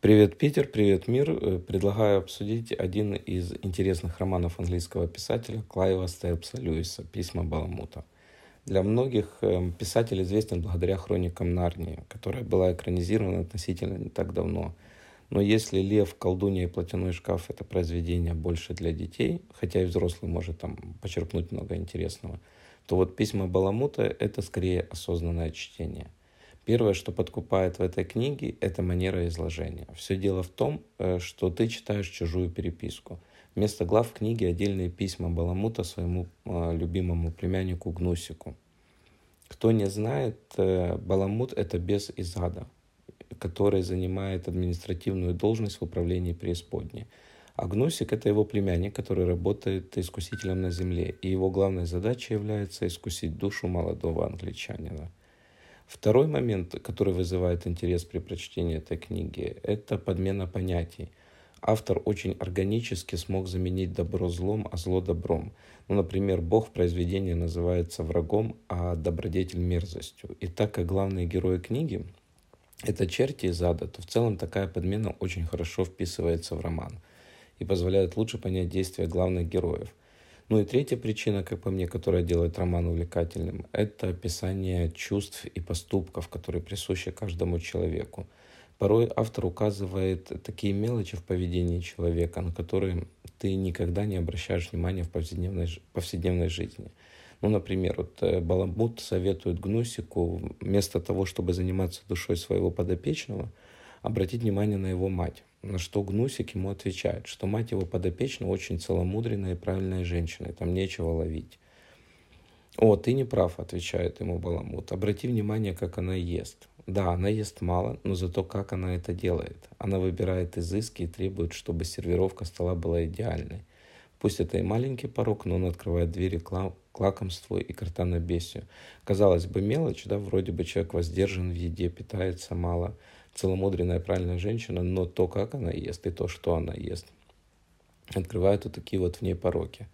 Привет, Питер, привет, мир. Э, предлагаю обсудить один из интересных романов английского писателя Клайва Стелпса Льюиса «Письма Баламута». Для многих э, писатель известен благодаря хроникам Нарнии, которая была экранизирована относительно не так давно. Но если «Лев, колдунья и платяной шкаф» — это произведение больше для детей, хотя и взрослый может там почерпнуть много интересного, то вот «Письма Баламута» — это скорее осознанное чтение — Первое, что подкупает в этой книге, это манера изложения. Все дело в том, э, что ты читаешь чужую переписку. Вместо глав книги отдельные письма Баламута своему э, любимому племяннику Гнусику. Кто не знает, э, Баламут – это бес из ада, который занимает административную должность в управлении преисподней. А Гнусик – это его племянник, который работает искусителем на земле, и его главной задачей является искусить душу молодого англичанина – Второй момент, который вызывает интерес при прочтении этой книги, это подмена понятий. Автор очень органически смог заменить добро злом, а зло добром. Ну, например, Бог в произведении называется врагом, а добродетель мерзостью. И так как главные герои книги – это черти из ада, то в целом такая подмена очень хорошо вписывается в роман и позволяет лучше понять действия главных героев. Ну и третья причина, как по мне, которая делает роман увлекательным, это описание чувств и поступков, которые присущи каждому человеку. Порой автор указывает такие мелочи в поведении человека, на которые ты никогда не обращаешь внимания в повседневной, повседневной жизни. Ну, например, вот э, Баламут советует Гнусику вместо того, чтобы заниматься душой своего подопечного, обратить внимание на его мать. На что Гнусик ему отвечает, что мать его подопечна очень целомудренная и правильная женщина, и там нечего ловить. «О, ты не прав», — отвечает ему Баламут. «Обрати внимание, как она ест. Да, она ест мало, но зато как она это делает. Она выбирает изыски и требует, чтобы сервировка стола была идеальной. Пусть это и маленький порог, но он открывает двери к лакомству и картанобесию. Казалось бы, мелочь, да, вроде бы человек воздержан в еде, питается мало — целомудренная, правильная женщина, но то, как она ест, и то, что она ест, открывают вот такие вот в ней пороки.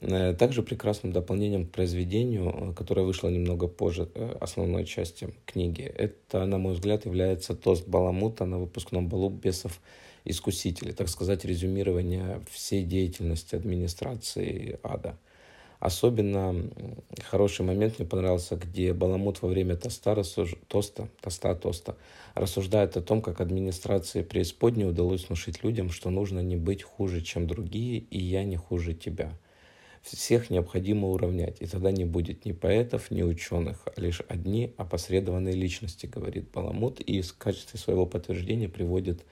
Э, также прекрасным дополнением к произведению, э, которое вышло немного позже э, основной части книги, это, на мой взгляд, является тост Баламута на выпускном балу бесов искусителей, так сказать, резюмирование всей деятельности администрации ада. Особенно хороший момент мне понравился, где Баламут во время тоста, рассуж... тоста, тоста, тоста рассуждает о том, как администрации преисподней удалось внушить людям, что нужно не быть хуже, чем другие, и я не хуже тебя. Всех необходимо уравнять, и тогда не будет ни поэтов, ни ученых, а лишь одни опосредованные личности, говорит Баламут, и в качестве своего подтверждения приводит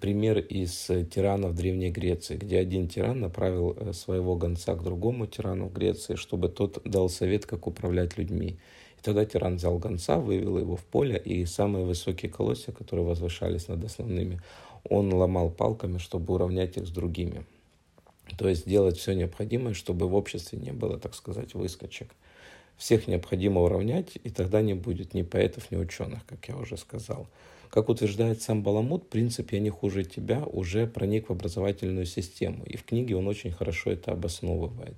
пример из тиранов Древней Греции, где один тиран направил э, своего гонца к другому тирану в Греции, чтобы тот дал совет, как управлять людьми. И тогда тиран взял гонца, вывел его в поле, и самые высокие колосья, которые возвышались над основными, он ломал палками, чтобы уравнять их с другими. То есть делать все необходимое, чтобы в обществе не было, так сказать, выскочек. Всех необходимо уравнять, и тогда не будет ни поэтов, ни ученых, как я уже сказал. Как утверждает сам Баламут, принцип «я не хуже тебя» уже проник в образовательную систему, и в книге он очень хорошо это обосновывает.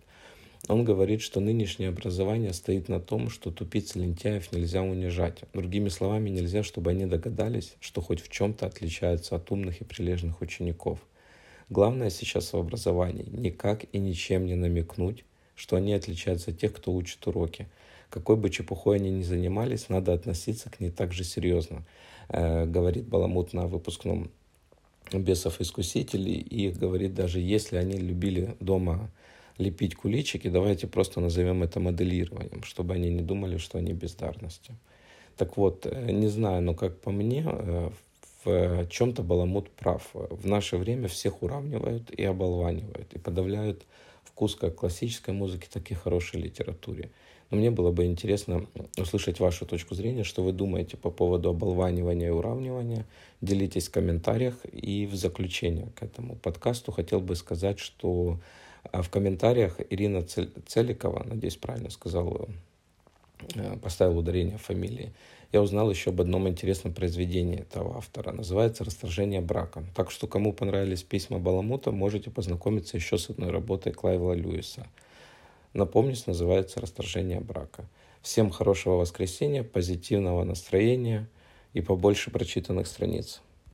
Он говорит, что нынешнее образование стоит на том, что тупиц и лентяев нельзя унижать. Другими словами, нельзя, чтобы они догадались, что хоть в чем-то отличаются от умных и прилежных учеников. Главное сейчас в образовании – никак и ничем не намекнуть, что они отличаются от тех, кто учит уроки. Какой бы чепухой они ни занимались, надо относиться к ней так же серьезно, э, говорит Баламут на выпускном бесов-искусителей, и говорит, даже если они любили дома лепить куличики, давайте просто назовем это моделированием, чтобы они не думали, что они бездарности. Так вот, э, не знаю, но как по мне, э, в чем-то Баламут прав. В наше время всех уравнивают и оболванивают, и подавляют вкус как классической музыки, так и хорошей литературе. Но мне было бы интересно услышать вашу точку зрения, что вы думаете по поводу оболванивания и уравнивания. Делитесь в комментариях. И в заключение к этому подкасту хотел бы сказать, что а, в комментариях Ирина Целикова, надеюсь, правильно сказал, э, поставил ударение в фамилии, я узнал еще об одном интересном произведении этого автора. Называется «Расторжение брака». Так что, кому понравились письма Баламута, можете познакомиться еще с одной работой Клайвела Льюиса. Напомню, называется «Расторжение брака». Всем хорошего воскресенья, позитивного настроения и побольше прочитанных страниц.